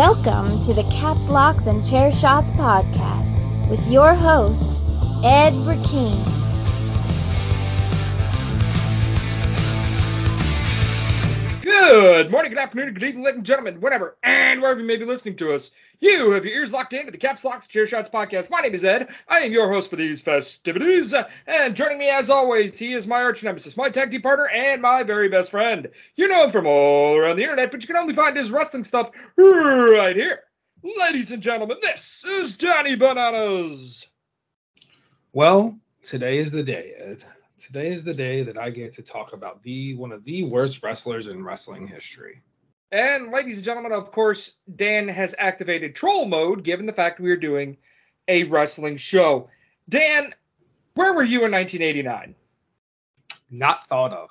Welcome to the Caps Locks and Chair Shots podcast with your host, Ed Burkeen. Good morning, good afternoon, good evening, ladies and gentlemen, whatever, and wherever you may be listening to us. You have your ears locked into the Caps Locks Chair Shots podcast. My name is Ed. I am your host for these festivities. And joining me, as always, he is my arch nemesis, my tag team partner, and my very best friend. You know him from all around the internet, but you can only find his wrestling stuff right here. Ladies and gentlemen, this is Danny Bananas. Well, today is the day, Ed. Today is the day that I get to talk about the one of the worst wrestlers in wrestling history. And ladies and gentlemen, of course, Dan has activated troll mode given the fact we are doing a wrestling show. Dan, where were you in 1989? Not thought of.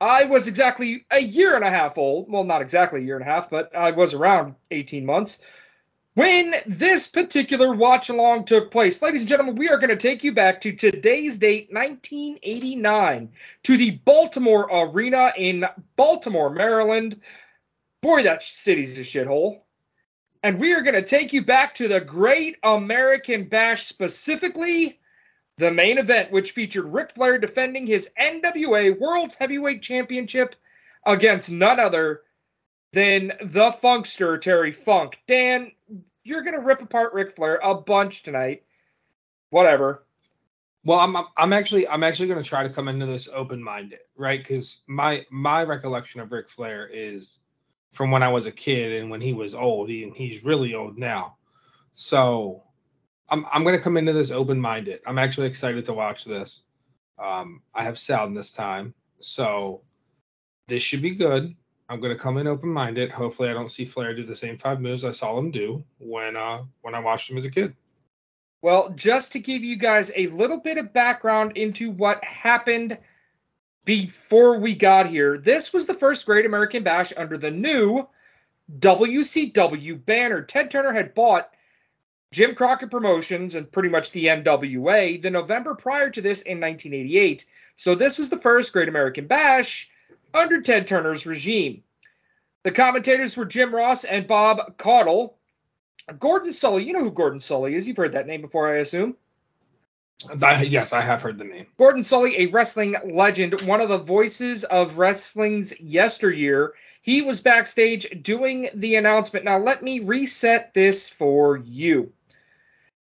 I was exactly a year and a half old. Well, not exactly a year and a half, but I was around 18 months when this particular watch along took place. Ladies and gentlemen, we are going to take you back to today's date, 1989, to the Baltimore Arena in Baltimore, Maryland. Boy, that city's a shithole. And we are going to take you back to the Great American Bash, specifically the main event, which featured Ric Flair defending his NWA World's Heavyweight Championship against none other than the Funkster, Terry Funk. Dan, you're going to rip apart Ric Flair a bunch tonight. Whatever. Well, I'm I'm actually I'm actually going to try to come into this open-minded, right? Because my my recollection of Ric Flair is from when I was a kid and when he was old. He, he's really old now. So I'm I'm gonna come into this open minded. I'm actually excited to watch this. Um, I have sound this time, so this should be good. I'm gonna come in open minded. Hopefully, I don't see Flair do the same five moves I saw him do when uh when I watched him as a kid. Well, just to give you guys a little bit of background into what happened before we got here, this was the first Great American Bash under the new WCW banner. Ted Turner had bought Jim Crockett Promotions and pretty much the NWA the November prior to this in 1988. So this was the first Great American Bash under Ted Turner's regime. The commentators were Jim Ross and Bob Caudle. Gordon Solie, you know who Gordon Solie is. You've heard that name before, I assume. I, yes, I have heard the name. Gordon Solie, a wrestling legend, one of the voices of wrestling's yesteryear. He was backstage doing the announcement. Now, let me reset this for you.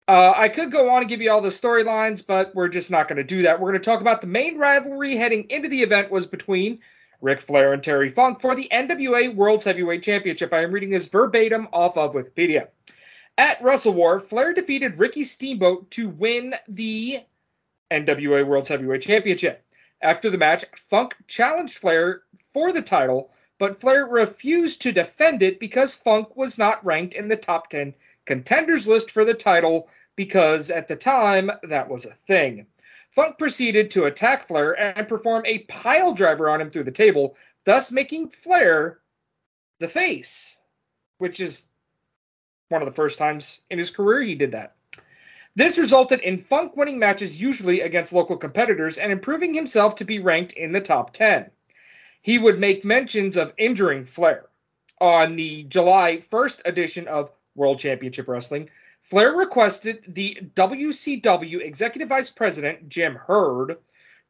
Uh, I could go on and give you all the storylines, but we're just not going to do that. We're going to talk about the main rivalry heading into the event was between Ric Flair and Terry Funk for the NWA World's Heavyweight Championship. I am reading this verbatim off of Wikipedia. At Wrestle War, Flair defeated Ricky Steamboat to win the NWA World Heavyweight Championship. After the match, Funk challenged Flair for the title, but Flair refused to defend it because Funk was not ranked in the top 10 contenders list for the title because at the time that was a thing. Funk proceeded to attack Flair and perform a pile driver on him through the table, thus making Flair the face, which is one of the first times in his career he did that. This resulted in Funk winning matches usually against local competitors and improving himself to be ranked in the top 10. He would make mentions of injuring Flair. On the July 1st edition of World Championship Wrestling, Flair requested the WCW Executive Vice President, Jim Herd,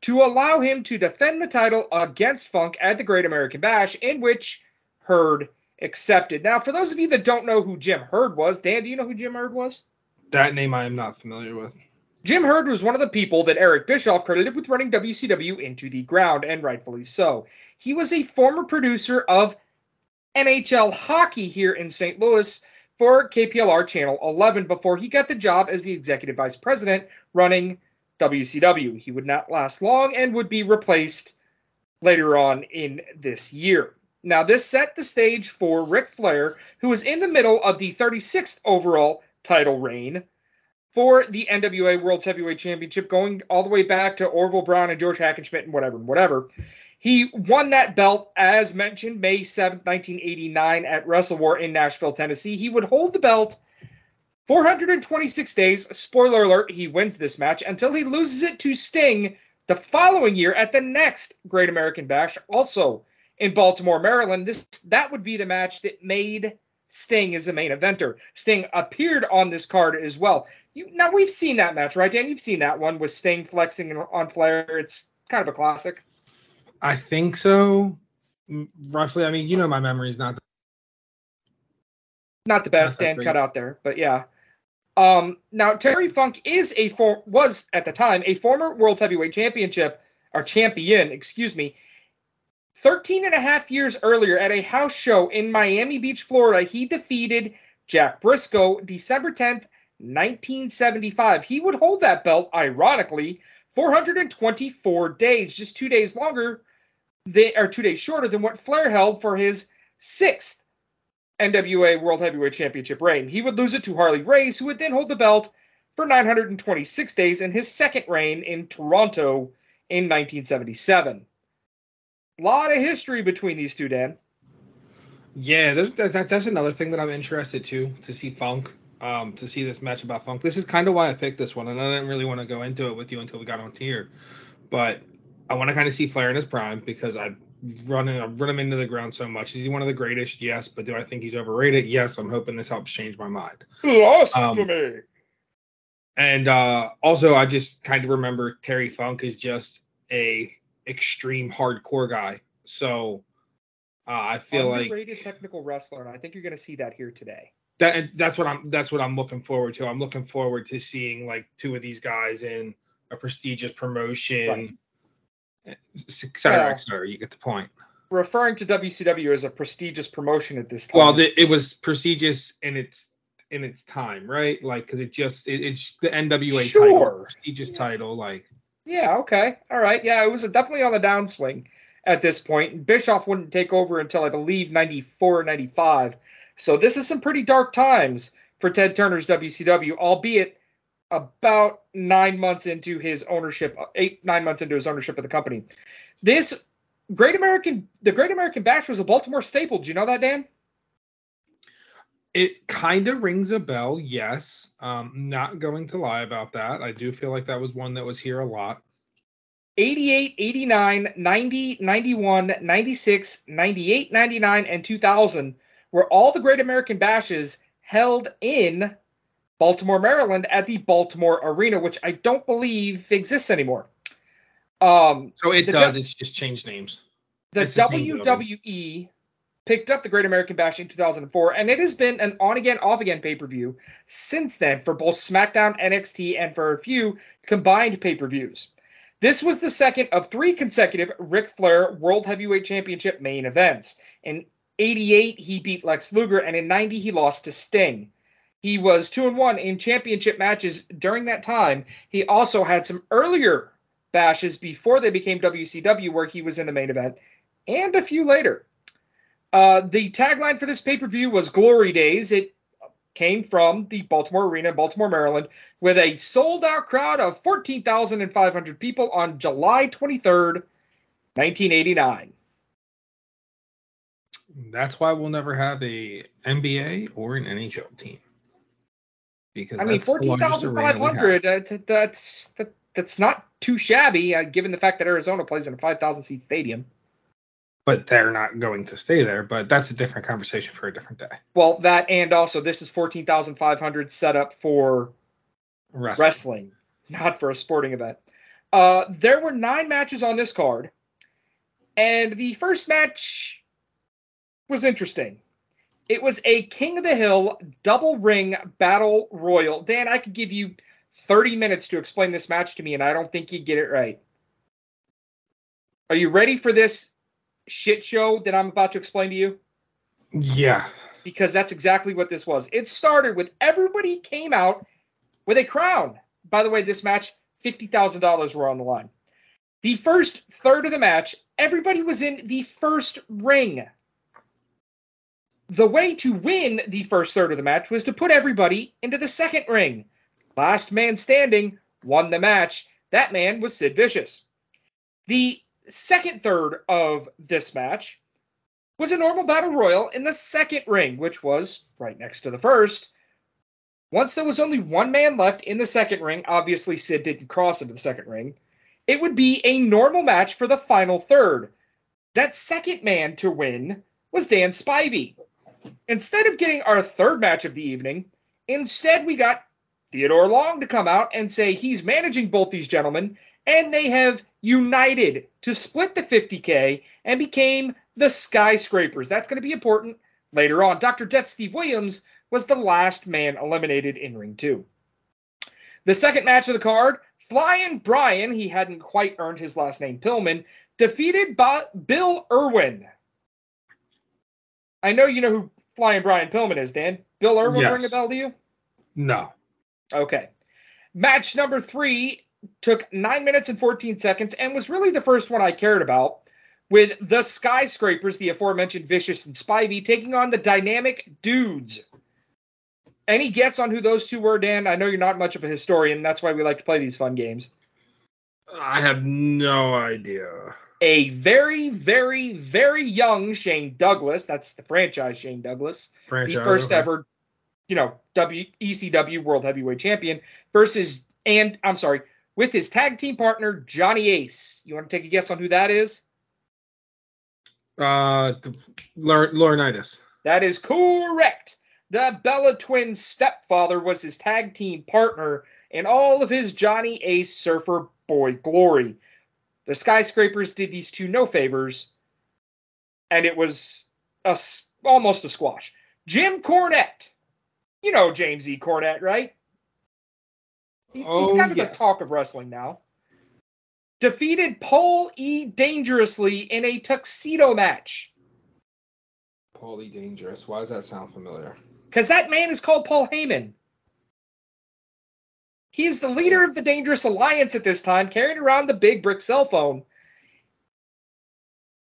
to allow him to defend the title against Funk at the Great American Bash, in which Herd accepted. Now, for those of you that don't know who Jim Herd was, Dan, do you know who Jim Herd was? That name I am not familiar with. Jim Herd was one of the people that Eric Bischoff credited with running WCW into the ground, and rightfully so. He was a former producer of NHL hockey here in St. Louis for KPLR Channel 11 before he got the job as the executive vice president running WCW. He would not last long and would be replaced later on in this year. Now, this set the stage for Ric Flair, who was in the middle of the 36th overall title reign for the NWA World Heavyweight Championship, going all the way back to Orville Brown and George Hackenschmidt and whatever, whatever. He won that belt, as mentioned, May 7th, 1989, at WrestleWar in Nashville, Tennessee. He would hold the belt 426 days. Spoiler alert, he wins this match until he loses it to Sting the following year at the next Great American Bash, also in Baltimore, Maryland. This that would be the match that made Sting as the main eventer. Sting appeared on this card as well. You, now we've seen that match, right, Dan? You've seen that one with Sting flexing on Flair. It's kind of a classic. I think so. Roughly. I mean, you know, my memory is not. Not the best, Dan cut out there, but yeah. Um, now Terry Funk is a for was at the time a former World Heavyweight Championship or champion, excuse me. 13 and a half years earlier at a house show in Miami Beach, Florida, he defeated Jack Brisco December 10th, 1975. He would hold that belt, ironically, 424 days, just two days longer, than, or two days shorter than what Flair held for his sixth NWA World Heavyweight Championship reign. He would lose it to Harley Race, who would then hold the belt for 926 days in his second reign in Toronto in 1977. A lot of history between these two, Dan. Yeah, there's, that, that's another thing that I'm interested to to see Funk, um, to see this match about Funk. This is kind of why I picked this one, and I didn't really want to go into it with you until we got on here, but I want to kind of see Flair in his prime because I run him, run him into the ground so much. Is he one of the greatest? Yes, but do I think he's overrated? Yes. I'm hoping this helps change my mind. Lost um, for me. And uh, also, I just kind of remember Terry Funk is just a extreme hardcore guy. So uh, I feel Underrated like technical wrestler, and I think you're going to see that here today. That that's what I'm that's what I'm looking forward to. I'm looking forward to seeing like two of these guys in a prestigious promotion, right. et cetera, well, et cetera. You get the point. Referring to WCW as a prestigious promotion at this time. Well, the, it was prestigious in its in its time, right? Like, because it just it, it's the NWA sure. title, prestigious yeah. title, like. Yeah. Okay. All right. Yeah, it was definitely on the downswing at this point. Bischoff wouldn't take over until I believe 94 or 95. So this is some pretty dark times for Ted Turner's WCW, albeit about nine months into his ownership, eight nine months into his ownership of the company. This Great American, the Great American Bash was a Baltimore staple. Do you know that, Dan? It kind of rings a bell, yes. Um, not going to lie about that. I do feel like that was one that was here a lot. 88, 89, 90, 91, 96, 98, 99, and 2000 were all the Great American Bashes held in Baltimore, Maryland at the Baltimore Arena, which I don't believe exists anymore. Um, so it does, it's just changed names. The WWE picked up the Great American Bash in 2004, and it has been an on again, off again pay per view since then for both SmackDown, NXT, and for a few combined pay per views. This was the second of three consecutive Ric Flair World Heavyweight Championship main events. In 88, he beat Lex Luger, and in 90, he lost to Sting. He was 2 and 1 in championship matches during that time. He also had some earlier bashes before they became WCW, where he was in the main event, and a few later. Uh, the tagline for this pay per view was Glory Days. It came from the Baltimore Arena in Baltimore, Maryland, with a sold out crowd of 14,500 people on July 23rd, 1989. That's why we'll never have a NBA or an NHL team. Because I mean, 14,500, uh, that's, that, that's not too shabby, uh, given the fact that Arizona plays in a 5,000 seat stadium but they're not going to stay there. But that's a different conversation for a different day. Well, that and also this is fourteen thousand five hundred set up for wrestling. wrestling. not for a sporting event. Uh, there were nine matches on this card, and the first match was interesting. It was a King of the Hill double ring battle royal. Dan, I could give you 30 minutes to explain this match to me, and I don't think you'd get it right. Are you ready for this shit show that I'm about to explain to you? Yeah. Because that's exactly what this was. It started with everybody came out with a crown. By the way, this match, $50,000 were on the line. The first third of the match, everybody was in the first ring. The way to win the first third of the match was to put everybody into the second ring. Last man standing won the match. That man was Sid Vicious. The second third of this match was a normal battle royal in the second ring, which was right next to the first. Once there was only one man left in the second ring, obviously Sid didn't cross into the second ring, it would be a normal match for the final third. That second man to win was Dan Spivey. instead of getting our third match of the evening, instead we got Theodore Long to come out and say he's managing both these gentlemen, and they have united to split the 50K and became the Skyscrapers. That's going to be important later on. Dr. Death Steve Williams was the last man eliminated in Ring 2. The second match of the card, Flying Brian, he hadn't quite earned his last name, Pillman, defeated by Bill Irwin. I know you know who Flying Brian Pillman is, Dan. Bill Irwin Yes. ring a bell to you? No. Okay. Match number three took nine minutes and 14 seconds and was really the first one I cared about, with the Skyscrapers, the aforementioned Vicious and Spivey, taking on the Dynamic Dudes. Any guess on who those two were, Dan? I know you're not much of a historian. That's why we like to play these fun games. I have no idea. A very, very, very young Shane Douglas. That's the franchise Shane Douglas. Franchise. the first okay. ever, you know, W ECW World Heavyweight Champion versus and I'm sorry, with his tag team partner Johnny Ace. You want to take a guess on who that is? Uh, Laurinaitis. That is correct. The Bella Twins stepfather was his tag team partner in all of his Johnny Ace Surfer Boy glory. The Skyscrapers did these two no favors, and it was a, almost a squash. Jim Cornette. You know James E. Cornette, right? He's, he's Oh, kind of yes. the talk of wrestling now. Defeated Paul E. Dangerously in a tuxedo match. Paul E. Dangerous. Why does that sound familiar? Because that man is called Paul Heyman. He is the leader of the Dangerous Alliance at this time, carrying around the big brick cell phone.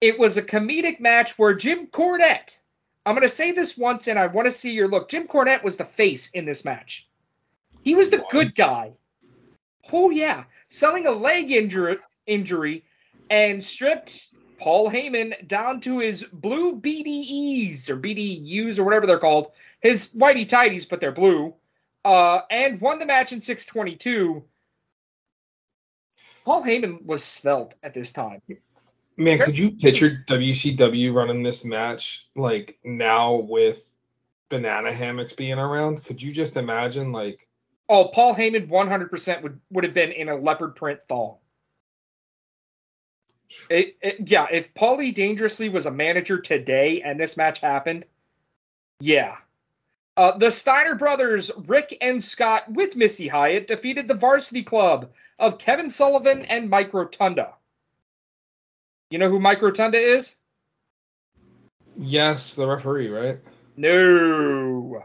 It was a comedic match where Jim Cornette, I'm going to say this once and I want to see your look. Jim Cornette was the face in this match. He was the What? good guy. Oh, yeah. Selling a leg injury, injury and stripped Paul Heyman down to his blue BDEs or BDUs or whatever they're called his whitey tighties, but they're blue, uh, and won the match in 622. Paul Heyman was svelte at this time. Man, could you picture WCW running this match like now with banana hammocks being around? Could you just imagine like Oh, Paul Heyman 100% would, would have been in a leopard print thong. It, it, yeah, if Paulie Dangerously was a manager today and this match happened, yeah. Uh, the Steiner brothers, Rick and Scott, with Missy Hyatt, defeated the Varsity Club of Kevin Sullivan and Mike Rotunda. You know who Mike Rotunda is? yes, the referee, right? No.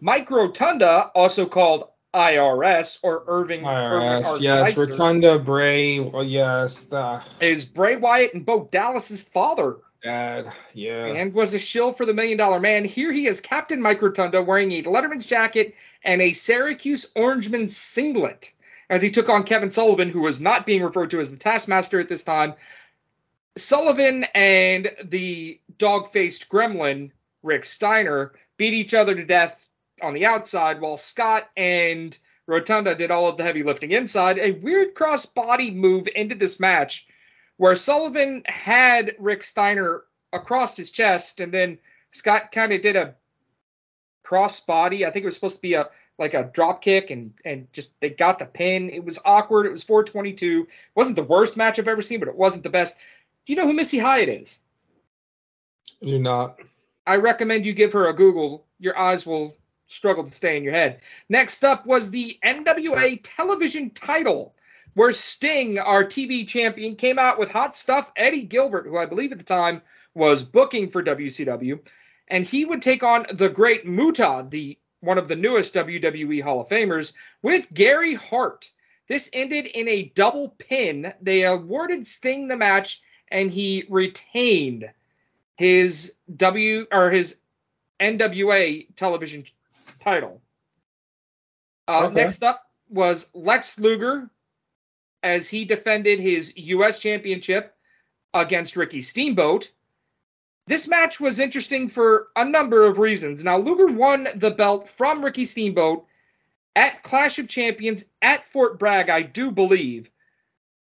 Mike Rotunda, also called IRS or Irving, IRS, yes, Kaiser, Rotunda, Bray, well, yes, the is Bray Wyatt and Bo Dallas's father. dad, yeah. and was a shill for the Million Dollar Man. Here he is, Captain Mike Rotunda, wearing a Letterman's jacket and a Syracuse Orangeman singlet as he took on Kevin Sullivan, who was not being referred to as the Taskmaster at this time. Sullivan and the dog faced gremlin, Rick Steiner, beat each other to death on the outside, while Scott and Rotunda did all of the heavy lifting inside. A weird cross body move into this match where Sullivan had Rick Steiner across his chest, and then Scott kind of did a cross body. I think it was supposed to be a like a drop kick, and and just they got the pin. It was awkward. It was 422. It wasn't the worst match I've ever seen, but it wasn't the best. Do you know who Missy Hyatt is? You do not. I recommend you give her a Google. Your eyes will struggle to stay in your head. Next up was the NWA television title, where Sting, our TV champion, came out with hot stuff Eddie Gilbert, who I believe at the time was booking for WCW, and he would take on the great Muta, the one of the newest WWE Hall of Famers, with Gary Hart. This ended in a double pin. They awarded Sting the match, and he retained his W or his NWA television title. Uh, Okay. Next up was Lex Luger as he defended his U.S. championship against Ricky Steamboat. This match was interesting for a number of reasons. Now, Luger won the belt from Ricky Steamboat at Clash of Champions at Fort Bragg, I do believe,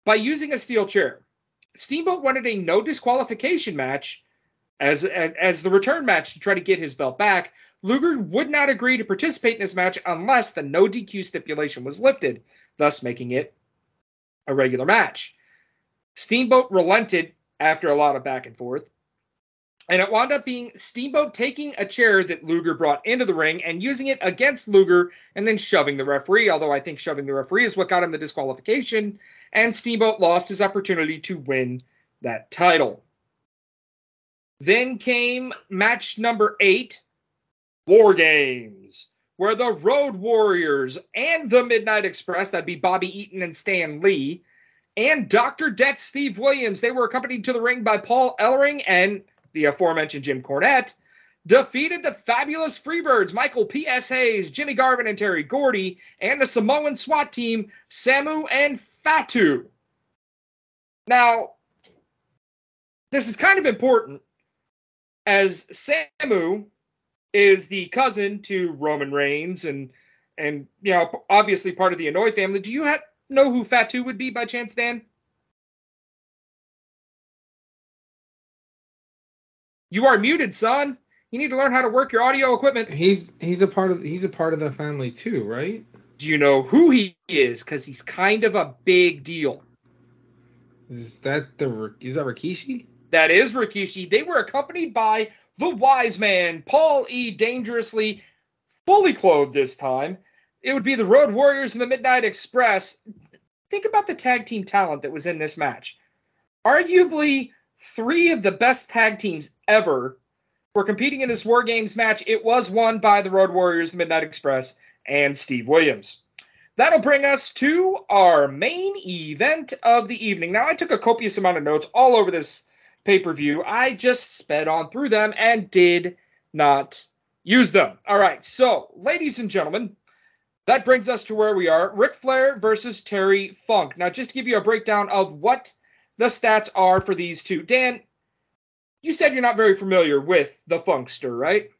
by using a steel chair. Steamboat wanted a no disqualification match, as, as as the return match to try to get his belt back. Luger would not agree to participate in this match unless the no DQ stipulation was lifted, thus making it a regular match. Steamboat relented after a lot of back and forth, and it wound up being Steamboat taking a chair that Luger brought into the ring and using it against Luger and then shoving the referee, although I think shoving the referee is what got him the disqualification, and Steamboat lost his opportunity to win that title. Then came match number eight, War Games, where the Road Warriors and the Midnight Express, that'd be Bobby Eaton and Stan Lane, and Dr. Death Steve Williams, they were accompanied to the ring by Paul Ellering and the aforementioned Jim Cornette, defeated the fabulous Freebirds, Michael P.S. Hayes, Jimmy Garvin, and Terry Gordy, and the Samoan SWAT team, Samu and Fatu. Now, this is kind of important as Samu is the cousin to Roman Reigns and and you know obviously part of the Anoa'i family. Do you ha- know who Fatu would be by chance, Dan? You are muted, son. You need to learn how to work your audio equipment. He's he's a part of he's a part of the family too, right? Do you know who he is? Because he's kind of a big deal. Is that the is that Rikishi? That is Rikishi. They were accompanied by the wise man, Paul E. Dangerously, fully clothed this time. It would be the Road Warriors and the Midnight Express. Think about the tag team talent that was in this match. Arguably, three of the best tag teams ever were competing in this War Games match. It was won by the Road Warriors, the Midnight Express, and Steve Williams. That'll bring us to our main event of the evening. Now, I took a copious amount of notes all over this pay per view. I just sped on through them and did not use them. All right, so, ladies and gentlemen, that brings us to where we are Ric Flair versus Terry Funk. Now, just to give you a breakdown of what the stats are for these two. Dan, you said you're not very familiar with the Funkster, right?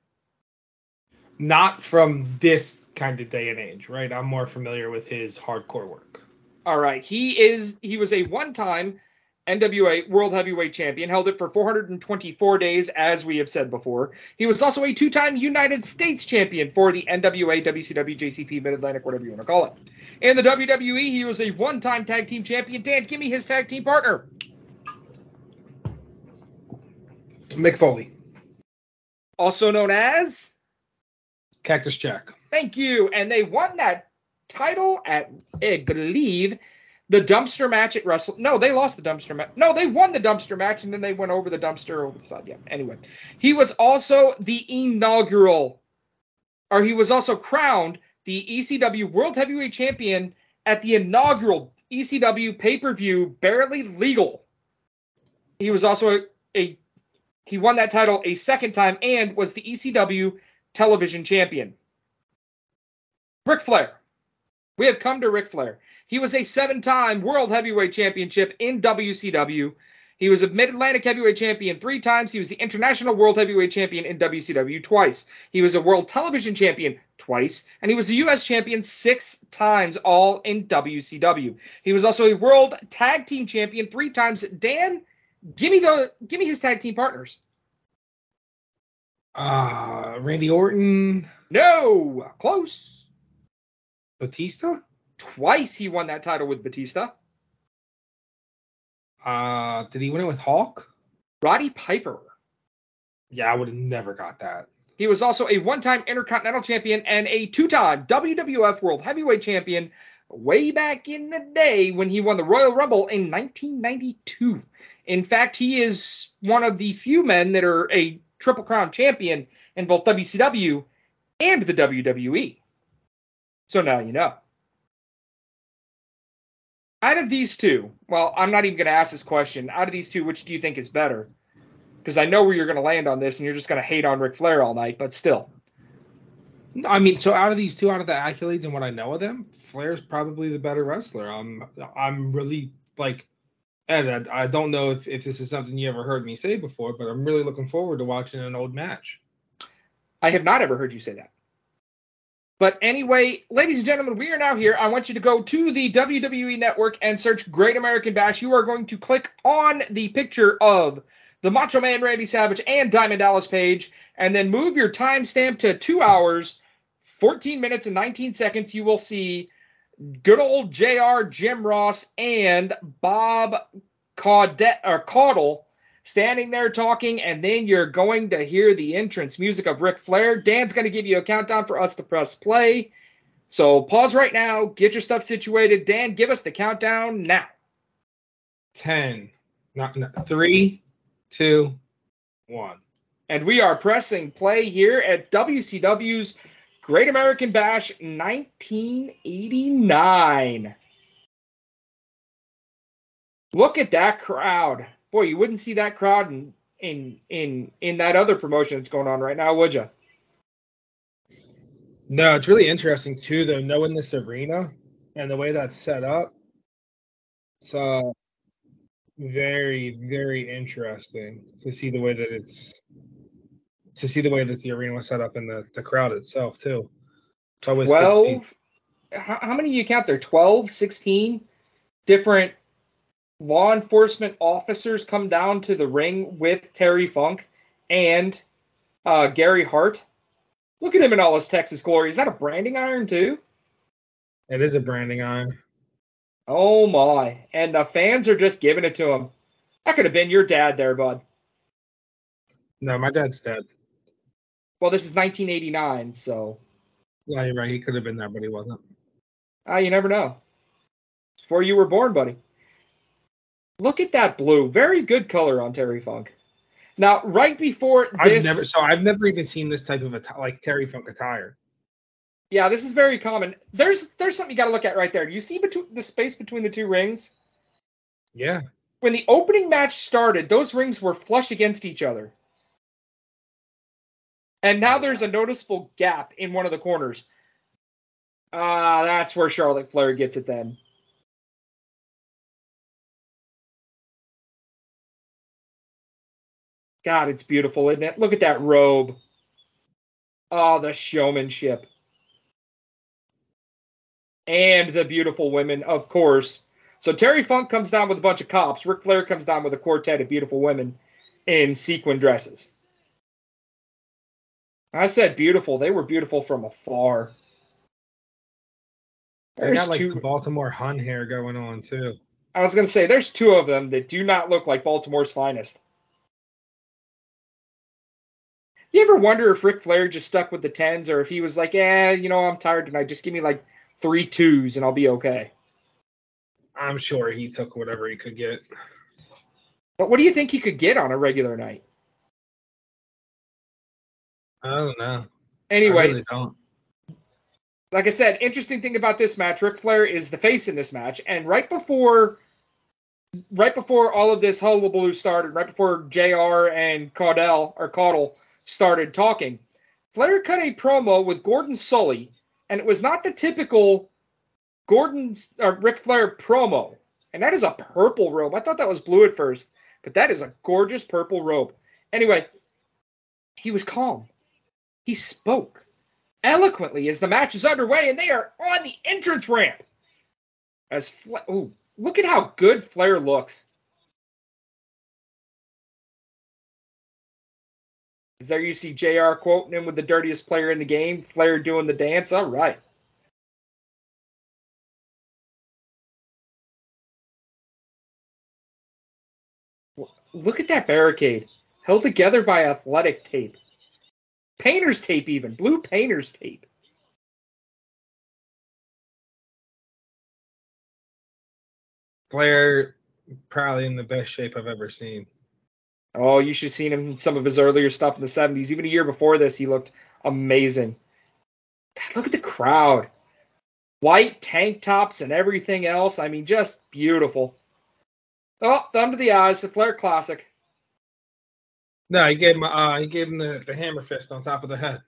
Not from this kind of day and age, right? I'm more familiar with his hardcore work. All right. He is he was a one-time NWA World Heavyweight Champion, held it for 424 days, as we have said before. He was also a two time United States Champion for the NWA, WCW, JCP, Mid Atlantic, whatever you want to call it. In the WWE, he was a one time Tag Team Champion. Dan, give me his tag team partner. Mick Foley. Also known as Cactus Jack. Thank you. And they won that title at, I believe, the dumpster match at Wrestle. No, they lost the dumpster match. No, they won the dumpster match and then they went over the dumpster over the side. Yeah. Anyway, he was also the inaugural, or he was also crowned the ECW World Heavyweight Champion at the inaugural ECW pay per view, barely legal. He was also a, a he won that title a second time and was the ECW television champion. Ric Flair. We have come to Ric Flair. He was a seven time World Heavyweight Championship in WCW. He was a Mid Atlantic Heavyweight Champion three times. He was the International World Heavyweight Champion in WCW twice. He was a World Television Champion twice. And he was a U.S. Champion six times, all in WCW. He was also a World Tag Team Champion three times. Dan, give me the give me his tag team partners. Uh, Randy Orton. No, close. Batista? Twice he won that title with Batista. Uh, did he win it with Hawk? Roddy Piper. Yeah, I would have never got that. He was also a one-time Intercontinental Champion and a two-time WWF World Heavyweight Champion way back in the day when he won the Royal Rumble in 1992. In fact, he is one of the few men that are a Triple Crown champion in both WCW and the WWE. So now you know. Out of these two, well, I'm not even going to ask this question. Out of these two, which do you think is better? Because I know where you're going to land on this, and you're just going to hate on Ric Flair all night, but still. I mean, so out of these two, out of the accolades and what I know of them, Flair's probably the better wrestler. I'm, I'm really like, and I, I don't know if, if this is something you ever heard me say before, but I'm really looking forward to watching an old match. I have not ever heard you say that. But anyway, ladies and gentlemen, we are now here. I want you to go to the WWE network and search Great American Bash. You are going to click on the picture of the Macho Man Randy Savage and Diamond Dallas Page, and then move your timestamp to two hours, 14 minutes and 19 seconds. You will see good old JR, Jim Ross, and Bob or uh, Caudle standing there talking, and then you're going to hear the entrance music of Ric Flair. Dan's going to give you a countdown for us to press play. So pause right now, get your stuff situated. Dan, give us the countdown now. 10, not, not 3, 2, 1. And we are pressing play here at WCW's Great American Bash 1989. Look at that crowd. Boy, you wouldn't see that crowd in in in in that other promotion that's going on right now, would you? No, it's really interesting too, though, knowing this arena and the way that's set up. So uh, very, very interesting to see the way that it's to see the way that the arena was set up and the, the crowd itself too. It's always good to see. 12 how, how many do you count there 12 16 different law enforcement officers come down to the ring with terry funk and uh, gary hart look at him in all his texas glory is that a branding iron too It is a branding iron. oh my and the fans are just giving it to him that could have been your dad there bud No, my dad's dead. well this is 1989 so Yeah, you're right. He could have been there, but he wasn't. Ah, you never know. Before you were born, buddy. Look at that blue. Very good color on Terry Funk. Now, right before this, I've never so I've never even seen this type of atti- like Terry Funk attire. yeah, this is very common. There's there's something you got to look at right there. Do you see between the space between the two rings? Yeah. When the opening match started, those rings were flush against each other. And now there's a noticeable gap in one of the corners. Ah, that's where Charlotte Flair gets it then. God, it's beautiful, isn't it? Look at that robe. Oh, the showmanship. And the beautiful women, of course. So Terry Funk comes down with a bunch of cops. Ric Flair comes down with a quartet of beautiful women in sequin dresses. I said beautiful. They were beautiful from afar. They got like two, the Baltimore Hun hair going on too. I was going to say, there's two of them that do not look like Baltimore's finest. You ever wonder if Ric Flair just stuck with the tens or if he was like, yeah, you know, I'm tired tonight. Just give me like three twos and I'll be okay. I'm sure he took whatever he could get. But what do you think he could get on a regular night? I don't know. Anyway, I really don't. like I said, interesting thing about this match, Ric Flair is the face in this match, and right before, right before all of this hullabaloo started, right before Jr. and Caudell or Caudle started talking, Flair cut a promo with Gordon Solie, and it was not the typical Gordon's or Ric Flair promo, and that is a purple robe. I thought that was blue at first, but that is a gorgeous purple robe. Anyway, he was calm. He spoke eloquently as the match is underway and they are on the entrance ramp. As Fla- ooh, look at how good Flair looks. As there you see JR quoting him with the dirtiest player in the game, Flair doing the dance. All right. Look at that barricade, held together by athletic tape. Painter's tape, even. Blue painter's tape. Flair probably in the best shape I've ever seen. Oh, you should have seen him in some of his earlier stuff in the 70s. Even a year before this, he looked amazing. God, look at the crowd. White tank tops and everything else. I mean, just beautiful. Oh, thumb to the eyes, the Flair Classic. No, he gave him uh he gave him the, the hammer fist on top of the head.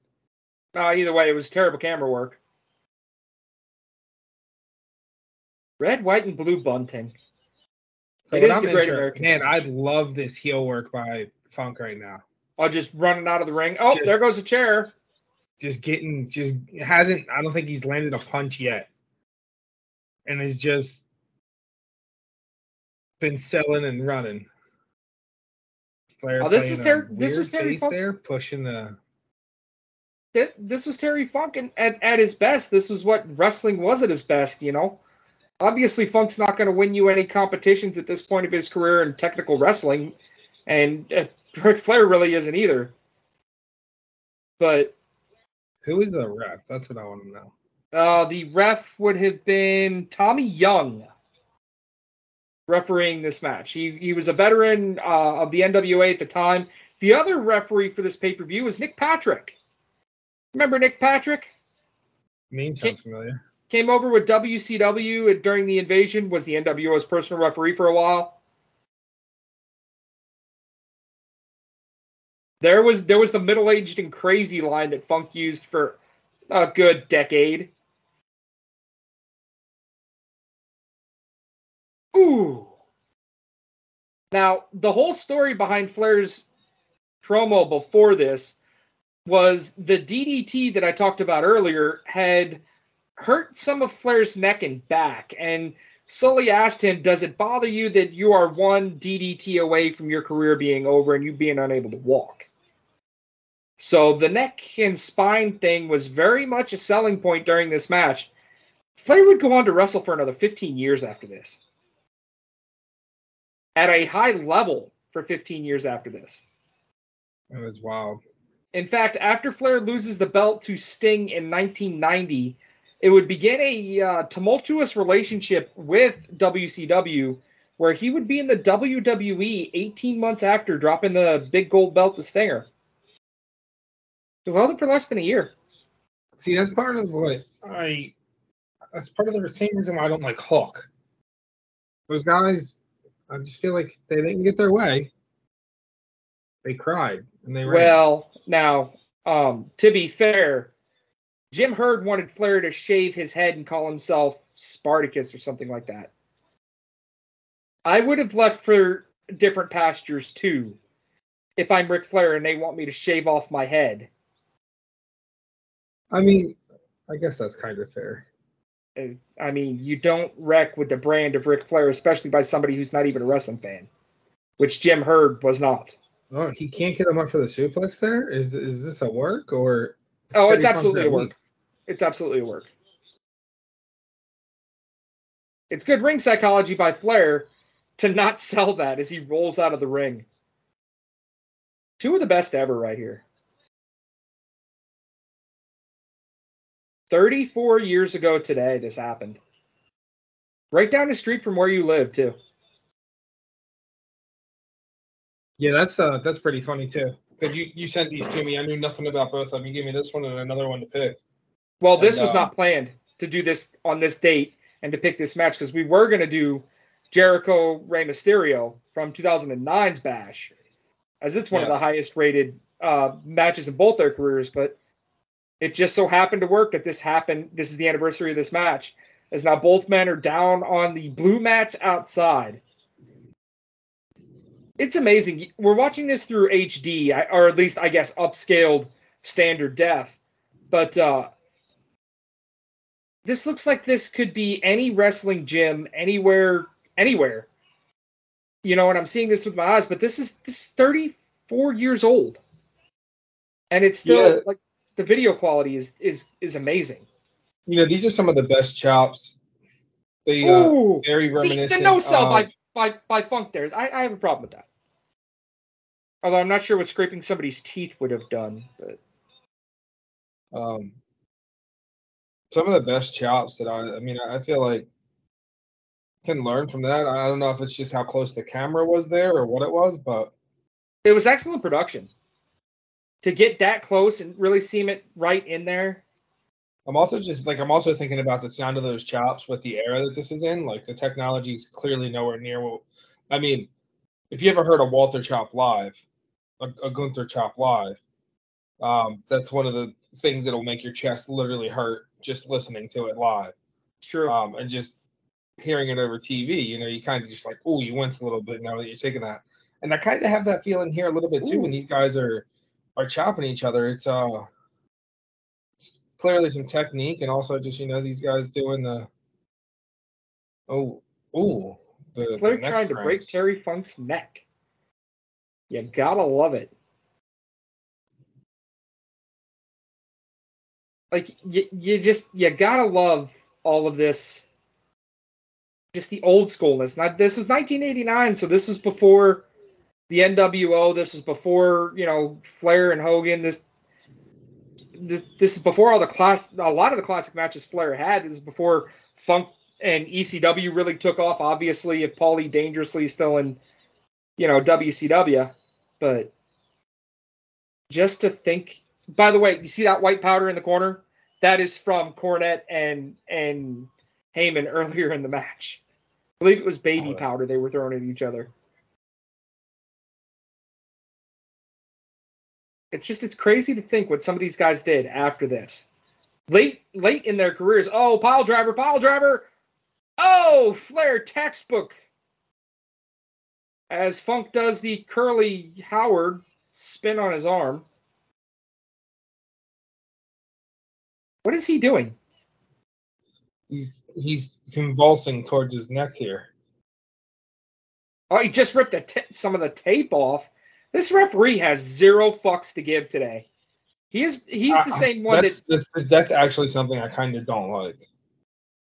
Uh, either way, it was terrible camera work. Red, white, and blue bunting. So It what is I'm the Great American Man, I love this heel work by Funk right now. Oh, just running out of the ring. Oh, Just- there goes a chair. Just getting just hasn't I don't think he's landed a punch yet. And has just been selling and running. Flair Oh, this is a Ter- this was Terry Funk. there, pushing the. Th- This was Terry Funk and at, at his best. This was what wrestling was at his best, you know. Obviously, Funk's not going to win you any competitions at this point of his career in technical wrestling, and uh, Ric Flair really isn't either. But Who is the ref? That's what I want to know. Uh, the ref would have been Tommy Young refereeing this match. He he was a veteran uh, of the NWA at the time. The other referee for this pay per view was Nick Patrick. Remember Nick Patrick? Name sounds familiar. Came over with WCW during the invasion. Was the NWO's personal referee for a while. There was there was the middle aged and crazy line that Funk used for a good decade. Ooh. Now, the whole story behind Flair's promo before this was the DDT that I talked about earlier had hurt some of Flair's neck and back. And Solie asked him, Does it bother you that you are one DDT away from your career being over and you being unable to walk? So the neck and spine thing was very much a selling point during this match. Flair would go on to wrestle for another 15 years after this. At a high level for 15 years after this. That was wild. In fact, after Flair loses the belt to Sting in 1990, it would begin a uh, tumultuous relationship with WCW, where he would be in the WWE 18 months after dropping the big gold belt to Stinger. Who held it for less than a year. See, that's part of what I. That's part of the same reason why I don't like Hawk. Those guys, I just feel like they didn't get their way. They cried and they ran. Well, now, um, to be fair, Jim Herd wanted Flair to shave his head and call himself Spartacus or something like that. I would have left for different pastures too, if I'm Ric Flair and they want me to shave off my head. I mean, I guess that's kind of fair. I mean, you don't wreck with the brand of Ric Flair, especially by somebody who's not even a wrestling fan, which Jim Herd was not. Oh, he can't get him up for the suplex there? Is is this a work or? Oh, it's absolutely a work. It's absolutely a work. It's good ring psychology by Flair to not sell that as he rolls out of the ring. Two of the best ever right here. 34 years ago today, this happened. Right down the street from where you live, too. Yeah, that's uh that's pretty funny too. Because you you sent these to me, I knew nothing about both of them. You gave me this one and another one to pick. Well, this And, was uh, not planned to do this on this date and to pick this match because we were going to do Jericho Rey Mysterio from 2009's Bash, as it's one of the highest rated uh, matches in both their careers. But it just so happened to work that this happened. This is the anniversary of this match, as now both men are down on the blue mats outside. It's amazing. We're watching this through HD, or at least I guess upscaled standard def, but uh, this looks like this could be any wrestling gym anywhere anywhere you know and i'm seeing this with my eyes but this is this is 34 years old and it's still Yeah. like the video quality is is is amazing You know, these are some of the best chops. They uh, Ooh. very See, reminiscent. the no sell of- by, by by funk there I, I have a problem with that although i'm not sure what scraping somebody's teeth would have done but um, some of the best chops that I, I mean, I feel like can learn from that. I don't know if it's just how close the camera was there or what it was, but it was excellent production to get that close and really seam it right in there I'm also just like I'm also thinking about the sound of those chops with the era that this is in. Like the technology is clearly nowhere near what. I mean, if you ever heard a Walter chop live, a, a Gunther chop live, um, that's one of the things that'll make your chest literally hurt just listening to it live. true um, and just hearing it over TV, you know, you kind of just like, oh, you wince a little bit now that you're taking that. And I kind of have that feeling here a little bit too when these guys are are chopping each other. It's uh, it's clearly some technique and also just you know these guys doing the oh oh the, Flair the neck trying to break. Terry Funk's neck. You gotta love it. Like you, you just you gotta love all of this. Just the old schoolness. Not this was 1989, so this was before the NWO. This was before you know Flair and Hogan. This this, this is before all the class. A lot of the classic matches Flair had. This is before Funk and ECW really took off. Obviously, if Paulie Dangerously still in, you know, WCW, but just to think. By the way, you see that white powder in the corner? That is from Cornette and and Heyman earlier in the match. I believe it was baby Oh. powder they were throwing at each other. It's just it's crazy to think what some of these guys did after this. Late late in their careers, oh pile driver, pile driver, oh Flair textbook. As Funk does the curly Howard spin on his arm. What is he doing? He's he's convulsing towards his neck here. Oh, he just ripped the some of the tape off. This referee has zero fucks to give today. He is he's the Uh, same one that's, that that's that's actually something I kind of don't like.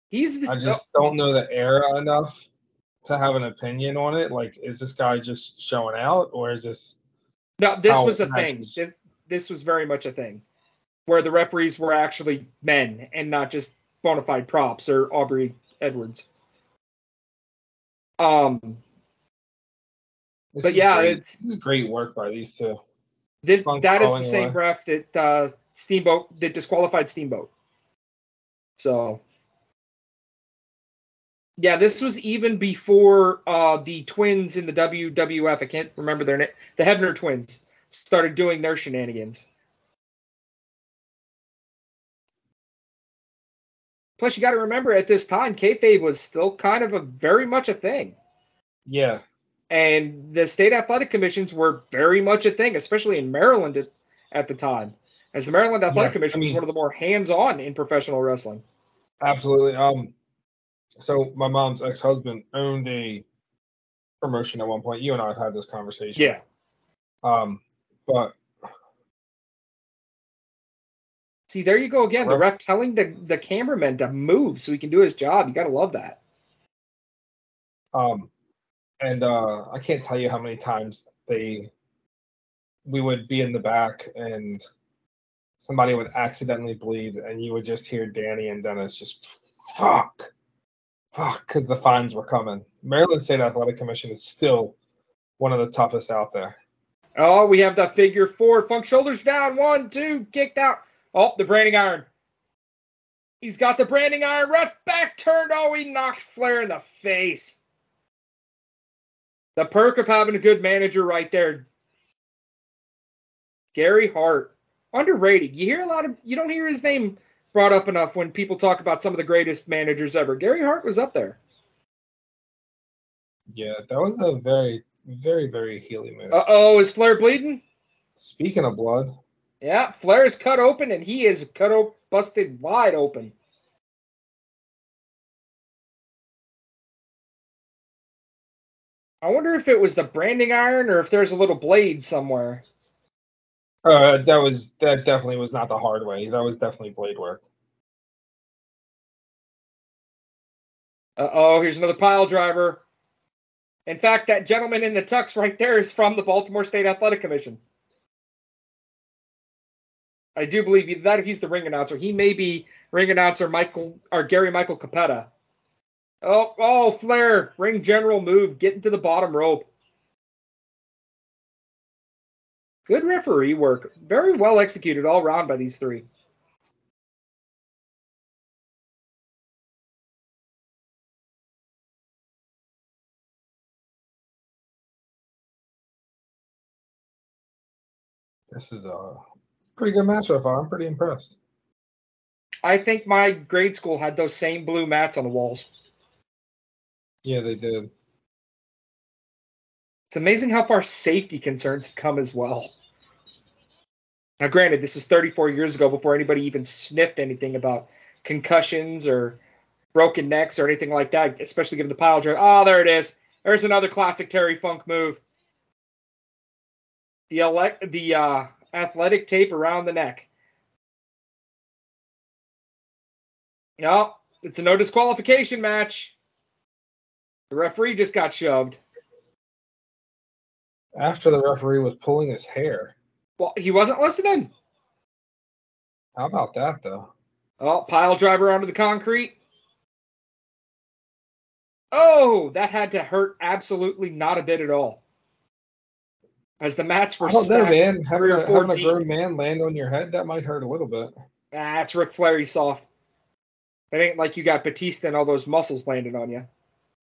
he's the I just don't know the era enough to have an opinion on it. Like, is this guy just showing out, or is this? no. This was a thing. This, this was very much a thing where the referees were actually men and not just bona fide props or Aubrey Edwards. Um, this but yeah, great. it's great work by these two. this that is the same away. ref that uh, Steamboat that disqualified Steamboat. So yeah, this was even before uh, the twins in the WWF. I can't remember their name. The Hebner twins started doing their shenanigans. Plus, you got to remember at this time, kayfabe was still kind of a very much a thing, Yeah, and the state athletic commissions were very much a thing, especially in Maryland at, at the time, as the Maryland Athletic Yes, Commission I was one of the more hands-on in professional wrestling. absolutely. Um, so my mom's ex-husband owned a promotion at one point. You and I have had this conversation. Yeah, Um, but see, there you go again. The Ref- telling the the cameraman to move so he can do his job. You got to love that. Um, and uh, I can't tell you how many times they we would be in the back and somebody would accidentally bleed, and you would just hear Danny and Dennis just fuck, fuck, because the fines were coming. Maryland State Athletic Commission is still one of the toughest out there. Oh, we have the figure four. Funk shoulders down. One, two, kicked out. Oh, the branding iron. He's got the branding iron. Ref back turned. Oh, he knocked Flair in the face. The perk of having a good manager right there. Gary Hart. Underrated. You hear a lot of you don't hear his name brought up enough when people talk about some of the greatest managers ever. Gary Hart was up there. Yeah, that was a very, very, very Healy move. Uh oh, is Flair bleeding? Speaking of blood, Yeah, Flair is cut open and he is cut busted wide open. I wonder if it was the branding iron or if there's a little blade somewhere. uh, that was that definitely was not the hard way. That was definitely blade work. Uh oh, here's another pile driver. In fact, that gentleman in the tux right there is from the Baltimore State Athletic Commission. I do believe that he's the ring announcer. He may be ring announcer Michael or Gary Michael Cappetta. Oh, oh, Flair, ring general move, getting into the bottom rope. Good referee work. Very well executed all around by these three. This is a pretty good match so far. I'm pretty impressed. I think my grade school had those same blue mats on the walls. Yeah, they did. It's amazing how far safety concerns have come as well. Now, granted, this was 34 years ago before anybody even sniffed anything about concussions or broken necks or anything like that, especially given the pile drive. Oh, there it is. There's another classic Terry Funk move. the elect the uh, athletic tape around the neck. No, it's a no disqualification match. The referee just got shoved. After the referee was pulling his hair. Well, he wasn't listening. How about that though? Oh, pile driver onto the concrete. Oh, that had to hurt absolutely not a bit at all. As the mats were I don't know, stacked man. three Having, a, having a grown man land on your head, that might hurt a little bit. That's Ric Flair. He's soft. It ain't like you got Batista and all those muscles landing on you.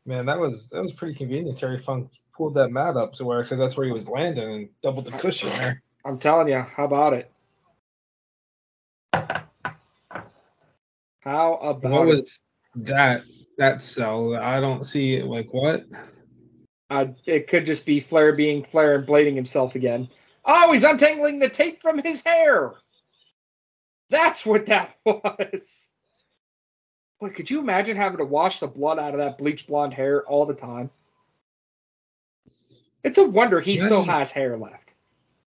Man, that was that was pretty convenient. Terry Funk pulled that mat up to where because that's where he was landing and doubled the cushion there. I'm telling you, how about it? How about What it? was that that cell? I don't see it. Like what? Uh, it could just be Flair being Flair and blading himself again. Oh, he's untangling the tape from his hair. That's what that was. Boy, could you imagine having to wash the blood out of that bleach blonde hair all the time? It's a wonder he still Imagine- has hair left.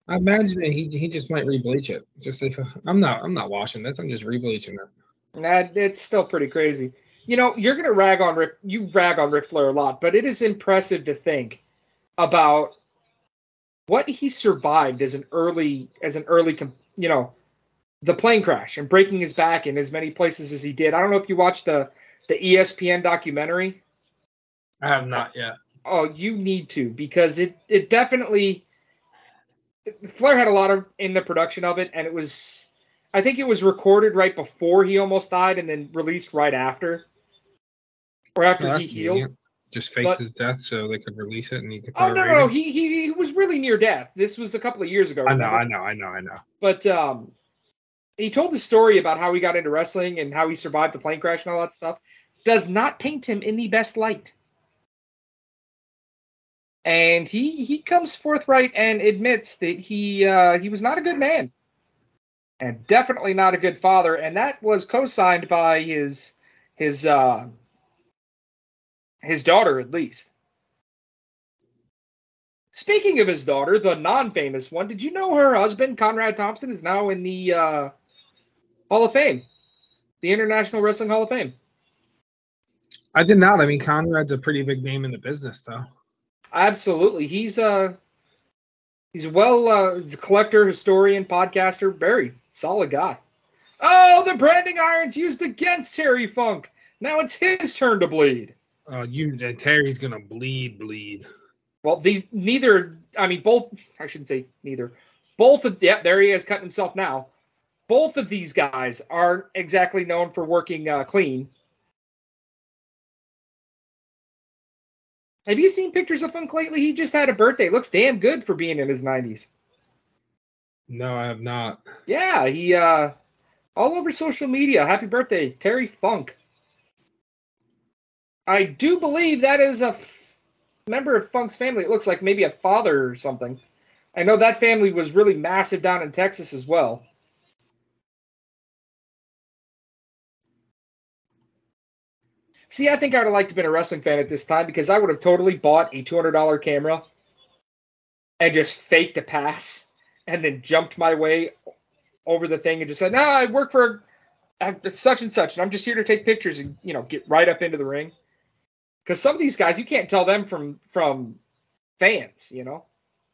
I imagine he he just might rebleach it. Just if I'm not I'm not washing this. I'm just rebleaching it. That it's still pretty crazy. You know, you're gonna rag on Ric. You rag on Ric Flair a lot, but it is impressive to think about what he survived as an early, as an early, you know, the plane crash and breaking his back in as many places as he did. I don't know if you watched the the ESPN documentary. I have not yet. Oh, you need to because it it definitely Flair had a lot of in the production of it, and it was I think it was recorded right before he almost died, and then released right after, or after he healed. convenient. Just faked But- his death so they could release it and he could. Oh no, no, no, he, he he was really near death. This was a couple of years ago. I know. I know, I know, I know. But um, he told the story about how he got into wrestling and how he survived the plane crash and all that stuff. Does not paint him in the best light. And he he comes forthright and admits that he uh, he was not a good man, and definitely not a good father. And that was co-signed by his his uh, his daughter at least. Speaking of his daughter, the non-famous one, did you know her husband Conrad Thompson is now in the uh, Hall of Fame, the International Wrestling Hall of Fame? I did not. I mean, Conrad's a pretty big name in the business, though. Absolutely, he's uh he's well uh, he's a collector, historian, podcaster, very solid guy. Oh, the branding irons used against Terry Funk. Now it's his turn to bleed. Uh, you and Terry's gonna bleed, bleed. Well, these neither. I mean, both. I shouldn't say neither. Both of. Yep, there he is cutting himself now. Both of these guys aren't exactly known for working uh, clean. Have you seen pictures of Funk lately? He just had a birthday. Looks damn good for being in his 90s. No, I have not. Yeah, he uh all over social media. Happy birthday, Terry Funk. I do believe that is a f- member of Funk's family. It looks like maybe a father or something. I know that family was really massive down in Texas as well. See, I think I would have liked to have been a wrestling fan at this time because I would have totally bought a $200 camera and just faked a pass and then jumped my way over the thing and just said, "No, I work for such and such, and I'm just here to take pictures and you know get right up into the ring." Because some of these guys, you can't tell them from from fans, you know.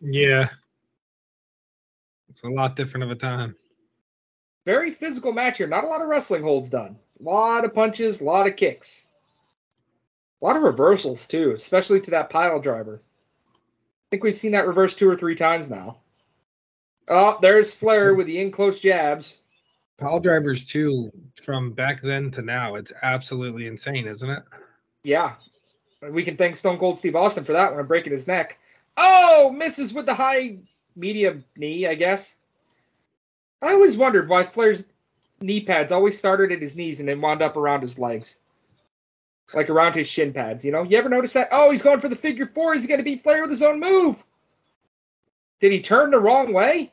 Yeah. It's a lot different of a time. Very physical match here. Not a lot of wrestling holds done. A lot of punches, a lot of kicks, a lot of reversals too, especially to that pile driver. I think we've seen that reverse two or three times now. Oh, there's Flair with the in close jabs. Pile drivers too, from back then to now, it's absolutely insane, isn't it? Yeah. We can thank Stone Cold Steve Austin for that one, I'm breaking his neck. Oh, misses with the high medium knee, I guess. I always wondered why Flair's knee pads always started at his knees and then wound up around his legs. Like around his shin pads, you know? You ever notice that? Oh, he's going for the figure four. He's going to beat Flair with his own move. Did he turn the wrong way?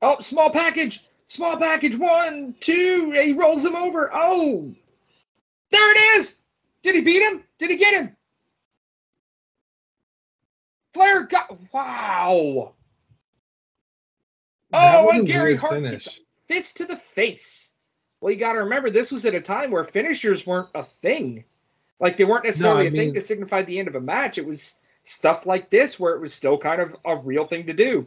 Oh, small package. Small package. One, two. He rolls him over. Oh. There it is. Did he beat him? Did he get him? Flair got wow. That oh, and Gary Hart finish. gets a fist to the face. Well, you got to remember this was at a time where finishers weren't a thing. Like they weren't necessarily I a thing mean- that signified the end of a match. It was stuff like this where it was still kind of a real thing to do.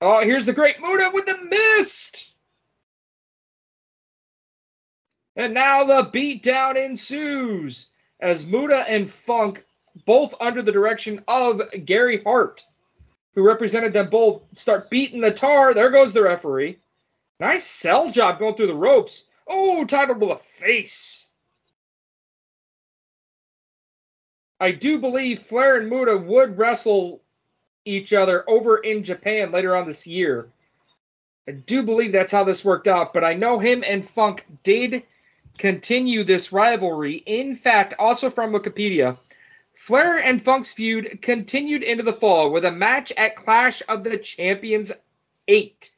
Oh, here's the great Muta with the mist. And now the beatdown ensues as Muta and Funk, both under the direction of Gary Hart, who represented them both, start beating the tar. There goes the referee. Nice sell job going through the ropes. Oh, title to the face. I do believe Flair and Muta would wrestle each other over in Japan later on this year. I do believe that's how this worked out, but I know him and Funk did continue this rivalry. In fact, also from Wikipedia, Flair and Funk's feud continued into the fall with a match at Clash of the Champions 8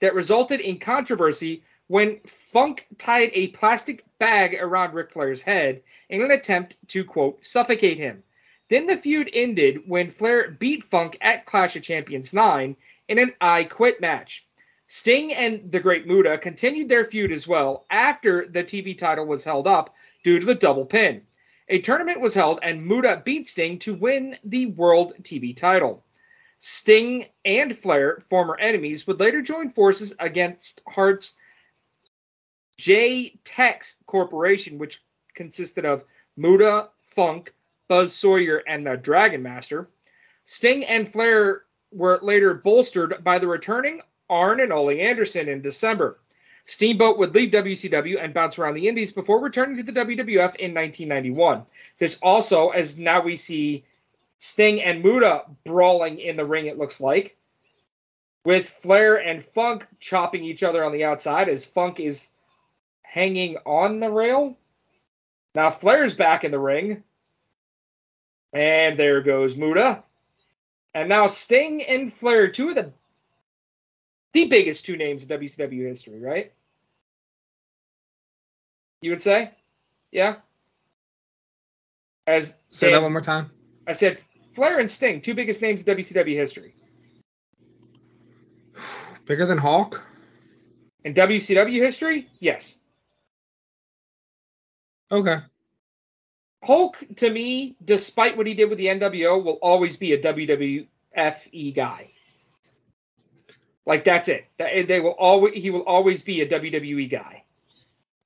that resulted in controversy when Funk tied a plastic bag around Ric Flair's head in an attempt to, quote, suffocate him. Then the feud ended when Flair beat Funk at Clash of Champions 9 in an I Quit match. Sting and the Great Muta continued their feud as well after the TV title was held up due to the double pin. A tournament was held and Muta beat Sting to win the World TV title. Sting and Flair, former enemies, would later join forces against Hart's J Tex Corporation, which consisted of Muta, Funk, Buzz Sawyer, and the Dragon Master. Sting and Flair were later bolstered by the returning Arn and Ole Anderson in December. Steamboat would leave WCW and bounce around the Indies before returning to the WWF in 1991. This also, as now we see Sting and Muta brawling in the ring, it looks like, with Flair and Funk chopping each other on the outside as Funk is hanging on the rail. Now Flair's back in the ring. And there goes Muta. And now Sting and Flair, two of the the biggest two names in WCW history, right? You would say? Yeah. As Say that one more time. I said Flair and Sting, two biggest names in WCW history. Bigger than Hulk? In WCW history, yes. Okay. Hulk, to me, despite what he did with the NWO, will always be a WWFE guy. Like that's it. They will always he will always be a WWE guy.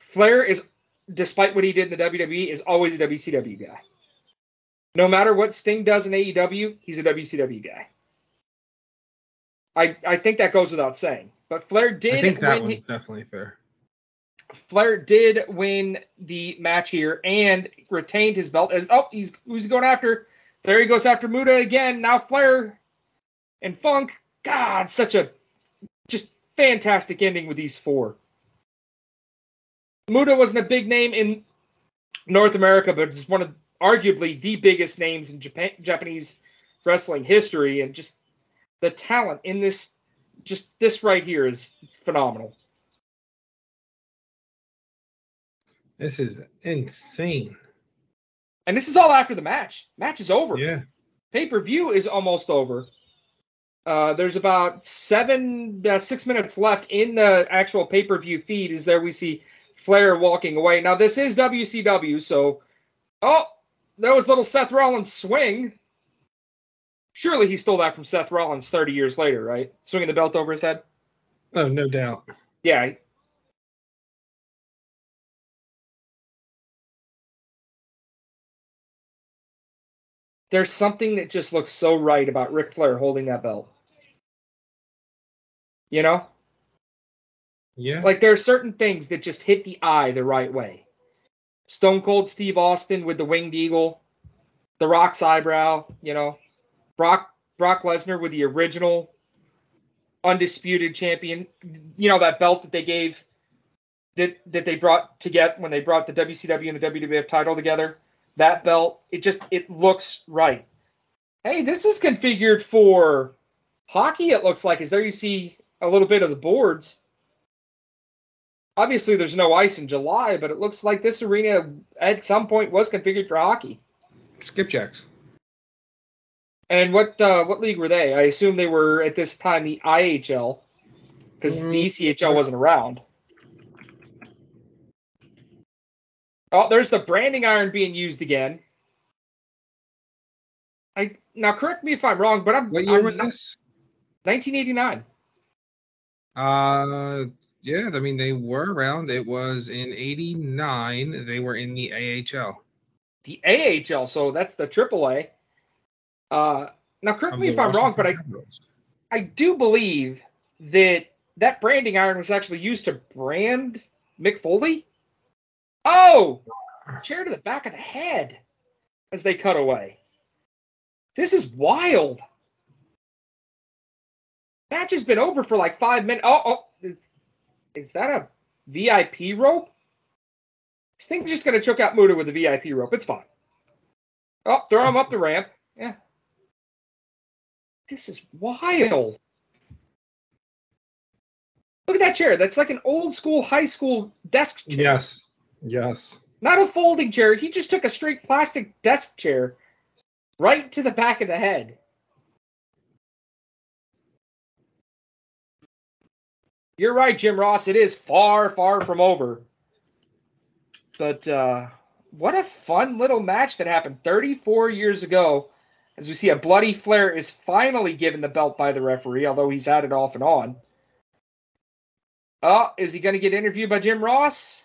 Flair is, despite what he did in the WWE, is always a WCW guy. No matter what Sting does in AEW, he's a WCW guy. I I think that goes without saying. But Flair did I think that one's definitely fair. Flair did win the match here and retained his belt. As oh, he's who's he going after? There he goes after Muta again. Now Flair and Funk. God, such a just fantastic ending with these four. Muta wasn't a big name in North America, but it's one of arguably the biggest names in Japan, Japanese wrestling history, and just the talent in this, just this right here is phenomenal. This is insane. And this is all after the match. Match is over. Yeah. Pay per view is almost over. Uh, there's about seven, uh, six minutes left in the actual pay per view feed. Is there we see Flair walking away. Now this is WCW, so oh, there was little Seth Rollins swing. Surely he stole that from Seth Rollins 30 years later, right? Swinging the belt over his head. Oh, no doubt. Yeah. There's something that just looks so right about Ric Flair holding that belt. You know? Yeah. Like there are certain things that just hit the eye the right way. Stone Cold Steve Austin with the winged eagle, The Rock's eyebrow, you know, Brock Brock Lesnar with the original undisputed champion, you know that belt that they gave that that they brought together when they brought the WCW and the WWF title together. That belt, it just it looks right. Hey, this is configured for hockey. It looks like, is there you see a little bit of the boards. Obviously, there's no ice in July, but it looks like this arena at some point was configured for hockey. Skipjacks. And what uh, what league were they? I assume they were at this time the IHL because the Mm, ECHL wasn't around. Oh, there's the branding iron being used again. I now correct me if I'm wrong, but I'm What year I'm was this? 1989. Uh, yeah, I mean they were around. It was in '89. They were in the AHL. The AHL, so that's the AAA. Uh, now correct of me if I'm wrong, but I Capitals. I do believe that that branding iron was actually used to brand Mick Foley. Oh, chair to the back of the head as they cut away. This is wild. Match has been over for like five minutes. Oh, oh, is- that a VIP rope? This thing's just gonna choke out Muta with a VIP rope. It's fine. Oh, throw him up the ramp. Yeah. This is wild. Look at that chair. That's like an old school high school desk chair. Yes. Yes. Not a folding chair. He just took a straight plastic desk chair right to the back of the head. You're right, Jim Ross. It is far, far from over. But uh, what a fun little match that happened 34 years ago. As we see, a bloody Flair is finally given the belt by the referee, although he's had it off and on. Oh, is he going to get interviewed by Jim Ross?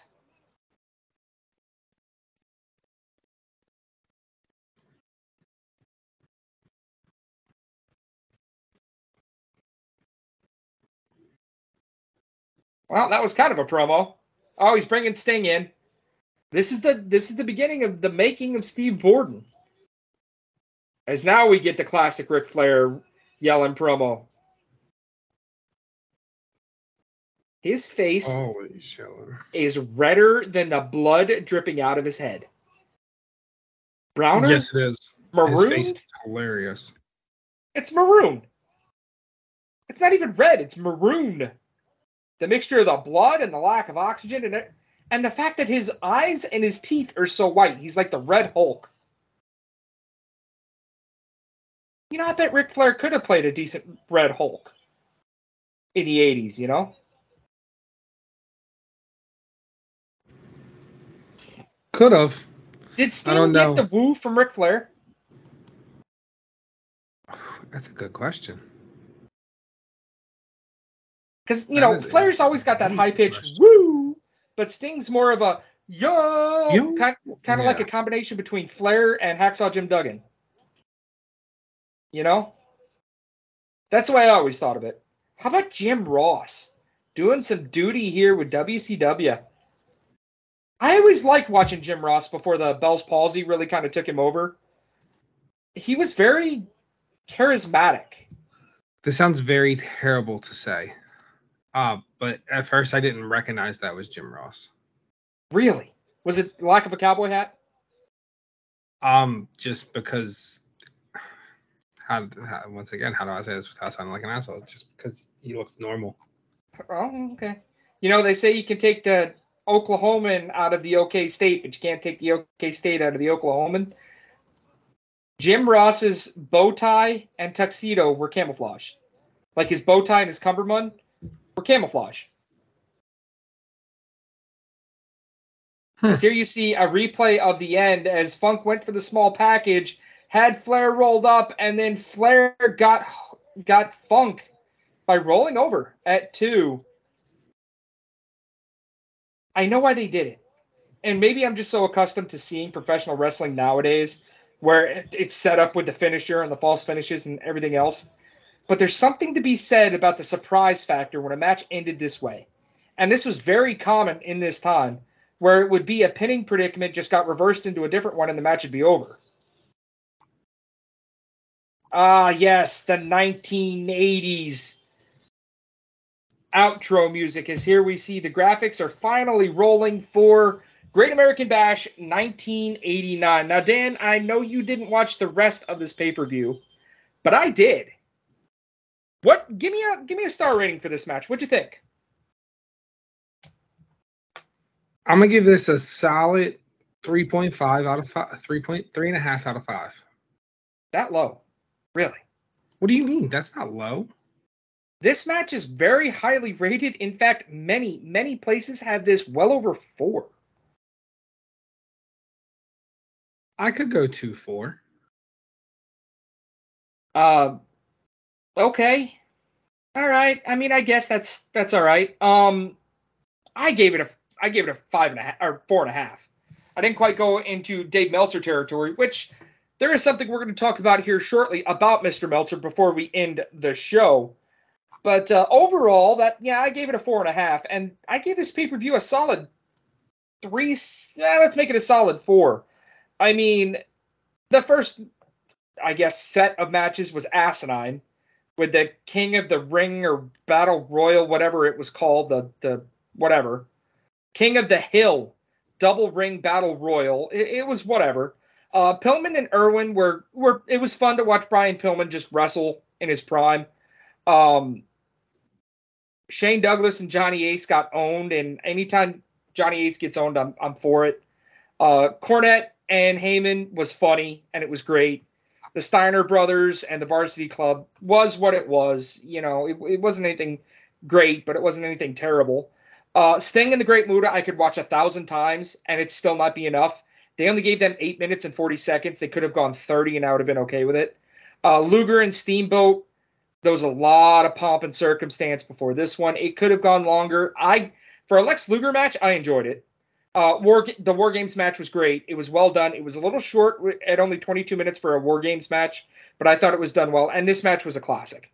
Well, that was kind of a promo. Oh, he's bringing Sting in. This is the this is the beginning of the making of Steve Borden. As now we get the classic Ric Flair yelling promo. His face is redder than the blood dripping out of his head. Browner? Yes, it is. His face is hilarious. It's maroon. It's not even red, it's maroon. The mixture of the blood and the lack of oxygen and and the fact that his eyes and his teeth are so white. He's like the Red Hulk. You know, I bet Ric Flair could have played a decent Red Hulk in the 80s, you know? Could have. Did Sting get know. the woo from Ric Flair? That's a good question. Because you know Flair's always got that high pitched woo, but Sting's more of a yo, Yo? kind kind of like a combination between Flair and Hacksaw Jim Duggan. You know, that's the way I always thought of it. How about Jim Ross doing some duty here with WCW? I always liked watching Jim Ross before the Bell's palsy really kind of took him over. He was very charismatic. This sounds very terrible to say. Uh, but at first I didn't recognize that was Jim Ross. Really, was it lack of a cowboy hat? Um, just because how, how once again, how do I say this without sounding like an asshole? Just because he looks normal. Oh, okay. You know, they say you can take the Oklahoman out of the OK State, but you can't take the OK State out of the Oklahoman. Jim Ross's bow tie and tuxedo were camouflage. Like his bow tie and his cummerbund camouflage. As here you see a replay of the end as Funk went for the small package, had Flair rolled up, and then Flair got got Funk by rolling over at two. I know why they did it. And maybe I'm just so accustomed to seeing professional wrestling nowadays where it's set up with the finisher and the false finishes and everything else. But there's something to be said about the surprise factor when a match ended this way. And this was very common in this time where it would be a pinning predicament just got reversed into a different one and the match would be over. Ah, yes, the 1980s outro music is here. We see the graphics are finally rolling for Great American Bash 1989. Now, Dan, I know you didn't watch the rest of this pay per view, but I did. What? Give me a give me a star rating for this match. What'd you think? I'm gonna give this a solid 3.5 out of five, 3.3 and a half out of five. That low, Really. What do you mean? That's not low. This match is very highly rated. In fact, many, many places have this well over four. I could go two four. Uh, okay. All right. I mean, I guess that's that's all right. Um, I gave it a I gave it a five and a half or four and a half. I didn't quite go into Dave Meltzer territory, which there is something we're going to talk about here shortly about Mr. Meltzer before we end the show. But uh, overall, that yeah, I gave it a four and a half, and I gave this pay per view a solid three. Yeah, let's make it a solid four. I mean, the first, I guess, set of matches was asinine with the King of the Ring or Battle Royal, whatever it was called, the the whatever King of the Hill double ring battle royal. It, it was whatever. Uh, Pillman and Irwin were were it was fun to watch Brian Pillman just wrestle in his prime. Um, Shane Douglas and Johnny Ace got owned, and anytime Johnny Ace gets owned, I'm I'm for it. Uh, Cornette and Heyman was funny, and it was great. The Steiner brothers and the Varsity Club was what it was. You know, it, it wasn't anything great, but it wasn't anything terrible. Uh, Sting and the Great Muta, I could watch a thousand times, and it'd still not be enough. They only gave them eight minutes and 40 seconds. They could have gone 30, and I would have been okay with it. Uh, Luger and Steamboat, there was a lot of pomp and circumstance before this one. It could have gone longer. I for a Lex Luger match, I enjoyed it. Uh, War the War Games match was great. It was well done. It was a little short at only 22 minutes for a War Games match, but I thought it was done well. And this match was a classic.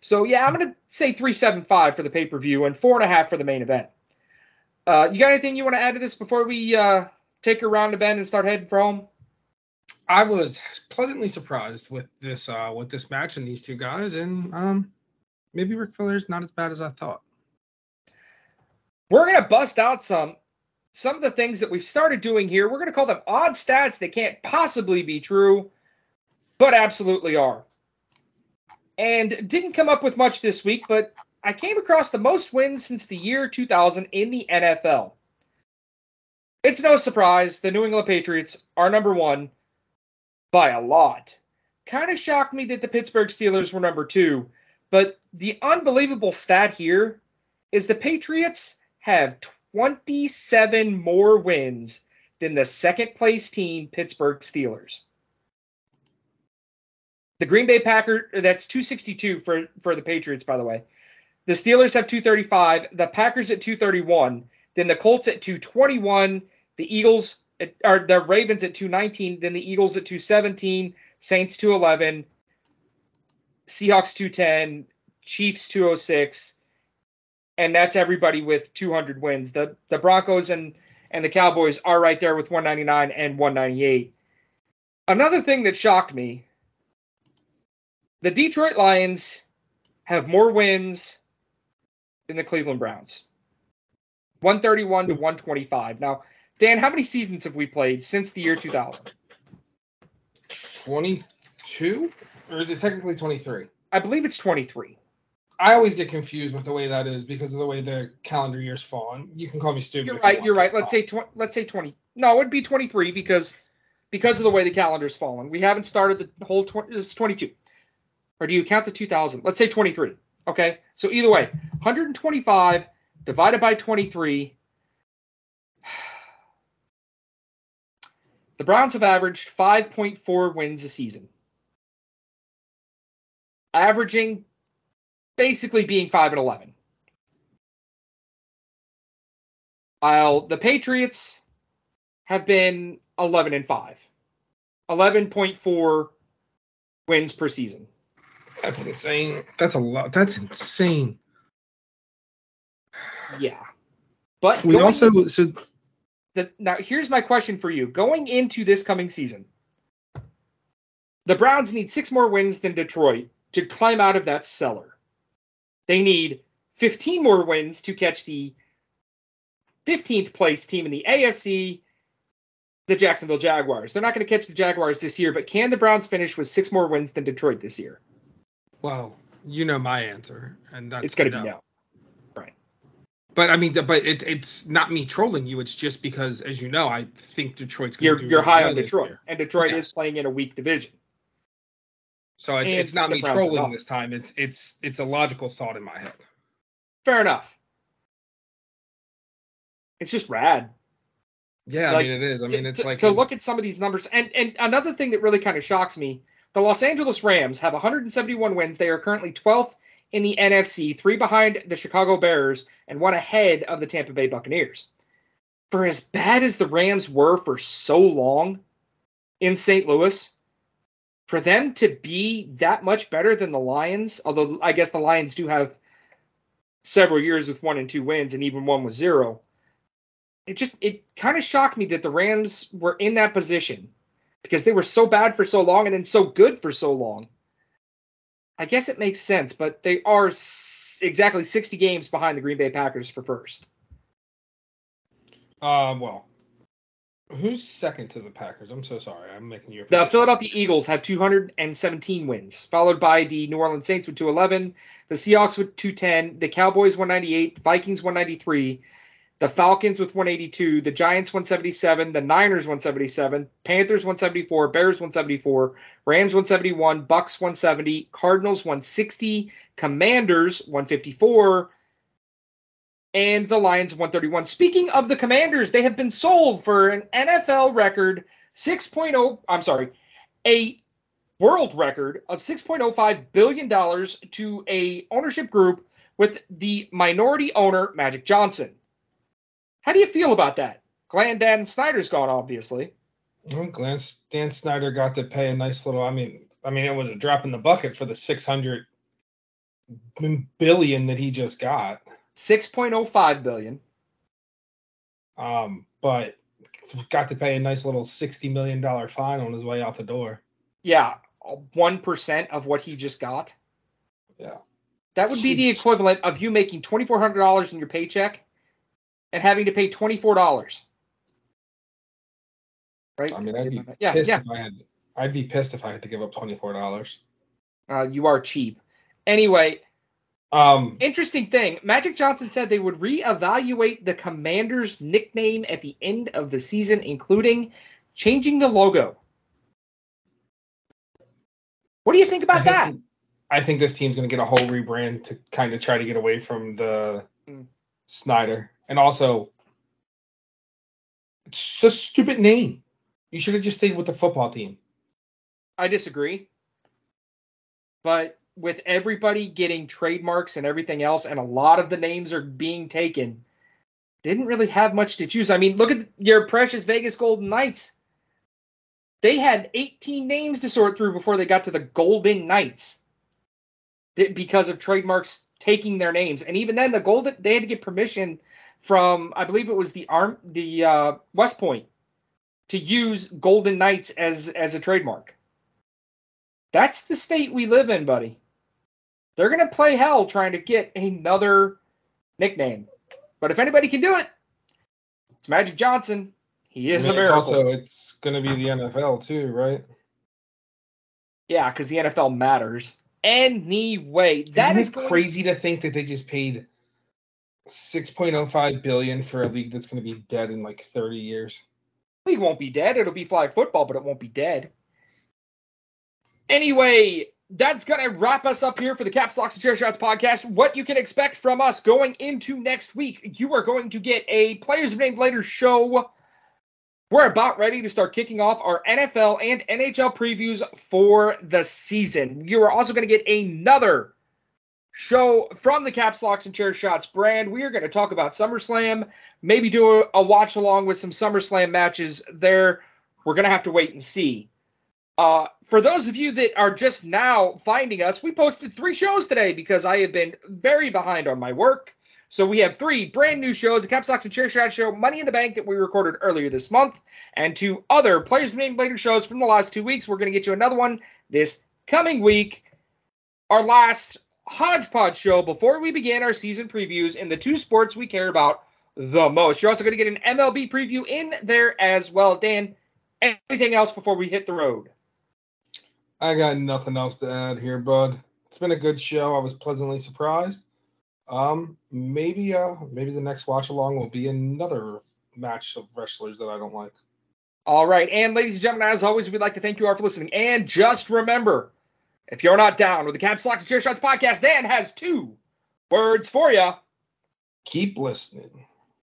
So yeah, I'm gonna say 375 for the pay per view and four and a half for the main event. Uh, you got anything you want to add to this before we uh, take a round the bend and start heading for home? I was pleasantly surprised with this uh, with this match and these two guys, and um, maybe Ric Flair's not as bad as I thought. We're gonna bust out some some of the things that we've started doing here. We're gonna call them odd stats that can't possibly be true, but absolutely are. And didn't come up with much this week, but I came across the most wins since the year 2000 in the NFL. It's no surprise the New England Patriots are number one by a lot. Kind of shocked me that the Pittsburgh Steelers were number two, but the unbelievable stat here is the Patriots have 27 more wins than the second place team, Pittsburgh Steelers. The Green Bay Packers, that's 262 for, for the Patriots, by the way. The Steelers have 235, the Packers at 231, then the Colts at 221, the Eagles at, or the Ravens at 219, then the Eagles at 217, Saints 211, Seahawks 210, Chiefs 206, and that's everybody with 200 wins. The the Broncos and and the Cowboys are right there with 199 and 198. Another thing that shocked me, the Detroit Lions have more wins than the Cleveland Browns. 131 to 125. Now, Dan, how many seasons have we played since the year 2000? 22? Or is it technically 23? I believe it's 23. I always get confused with the way that is because of the way the calendar years fall. And you can call me stupid. You're right. you You're right. Let's say tw- let's say 20. No, it would be 23 because because of the way the calendar's fallen. We haven't started the whole 20. It's 22. Or do you count the 2000? Let's say 23. Okay. So either way, 125 divided by 23. The Browns have averaged 5.4 wins a season, averaging basically being 5 and 11. While the Patriots have been 11 and 5, 11.4 wins per season. That's insane. That's a lot. That's insane. Yeah. But We going also so the, now here's my question for you. Going into this coming season, the Browns need six more wins than Detroit to climb out of that cellar. They need 15 more wins to catch the 15th place team in the AFC, the Jacksonville Jaguars. They're not going to catch the Jaguars this year, but can the Browns finish with six more wins than Detroit this year? well, you know my answer, and that's it's going to be no. Right. But I mean, but it, it's not me trolling you. It's just because, as you know, I think Detroit's going You're you're high on Detroit, and Detroit Yeah. is playing in a weak division. So it's, it's not me trolling this time. It's it's it's a logical thought in my head. Fair enough. It's just rad. Yeah, Like, I mean it is. I mean it's to- like to look at some of these numbers and and another thing that really kind of shocks me the los angeles rams have 171 wins they are currently 12th in the nfc three behind the chicago bears and one ahead of the tampa bay buccaneers for as bad as the rams were for so long in st louis for them to be that much better than the lions although i guess the lions do have several years with one and two wins and even one with zero it just it kind of shocked me that the Rams were in that position because they were so bad for so long and then so good for so long. I guess it makes sense, but they are s- exactly 60 games behind the Green Bay Packers for first. um well who's second to the Packers? I'm so sorry. I'm making you The Philadelphia Eagles have 217 wins, followed by the New Orleans Saints with 211, the Seahawks with 210, the Cowboys 198, the Vikings 193, the Falcons with 182, the Giants 177, the Niners 177, Panthers 174, Bears 174, Rams 171, Bucks 170, Cardinals 160, Commanders 154, and the Lions 131. Speaking of the Commanders, they have been sold for an NFL record 6.0 I'm sorry, a world record of 6.05 billion dollars to a ownership group with the minority owner Magic Johnson. How do you feel about that? Glenn Dan Snyder's gone, obviously. Well, Glenn Dan Snyder got to pay a nice little. I mean, I mean, it was a drop in the bucket for the 600 billion that he just got. 6.05 billion. Um, but got to pay a nice little 60 million dollar fine on his way out the door. Yeah, 1% of what he just got. Yeah. That would be the equivalent of you making $2,400 in your paycheck and having to pay $24. Right? I mean, I'd be yeah, pissed yeah. if I had. I'd be pissed if I had to give up 24 dollars. Uh, you are cheap. Anyway, Um, interesting thing. Magic Johnson said they would reevaluate the Commanders' nickname at the end of the season, including changing the logo. What do you think I about that? think, I think this team's gonna get a whole rebrand to kind of try to get away from the Mm. Snyder, and also it's a stupid name. You should have just stayed with the football team. I disagree. But with everybody getting trademarks and everything else, and a lot of the names are being taken, didn't really have much to choose. I mean, look at your precious Vegas Golden Knights. They had 18 names to sort through before they got to the Golden Knights because of trademarks taking their names. And even then, the Golden they had to get permission from, I believe it was the arm, the uh, West Point, to use Golden Knights as as a trademark. That's the state we live in, buddy. They're gonna play hell trying to get another nickname. But if anybody can do it, it's Magic Johnson. He is I mean, a it's miracle. also it's gonna be the NFL too, right? yeah, because the NFL matters. Anyway, that is going- crazy to think that they just paid 6.05 billion for a league that's gonna be dead in like 30 years. league won't be dead. It'll be flag football, but it won't be dead. Anyway, that's going to wrap us up here for the Caps Locks and Chair Shots podcast. What you can expect from us going into next week, you are going to get a Players Named Later show. We're about ready to start kicking off our NFL and NHL previews for the season. You are also going to get another show from the Caps Locks and Chair Shots brand. We are going to talk about SummerSlam, maybe do a, a watch along with some SummerSlam matches there. We're going to have to wait and see. Uh, for those of you that are just now finding us, we posted three shows today because I have been very behind on my work. So we have three brand new shows: the Caps Locks and Chair Shot show, Money in the Bank that we recorded earlier this month, and two other players named later shows from the last two weeks. We're going to get you another one this coming week. Our last hodgepodge show before we begin our season previews in the two sports we care about the most. You're also going to get an MLB preview in there as well. Dan, anything else before we hit the road? I got nothing else to add here, bud. It's been a good show. I was pleasantly surprised. Um, maybe uh, maybe the next watch along will be another match of wrestlers that I don't like. All right. And ladies and gentlemen, as always, we'd like to thank you all for listening. And just remember, If you're not down with the Caps Locks and Chair Shots podcast, Dan has two words for you. Keep listening.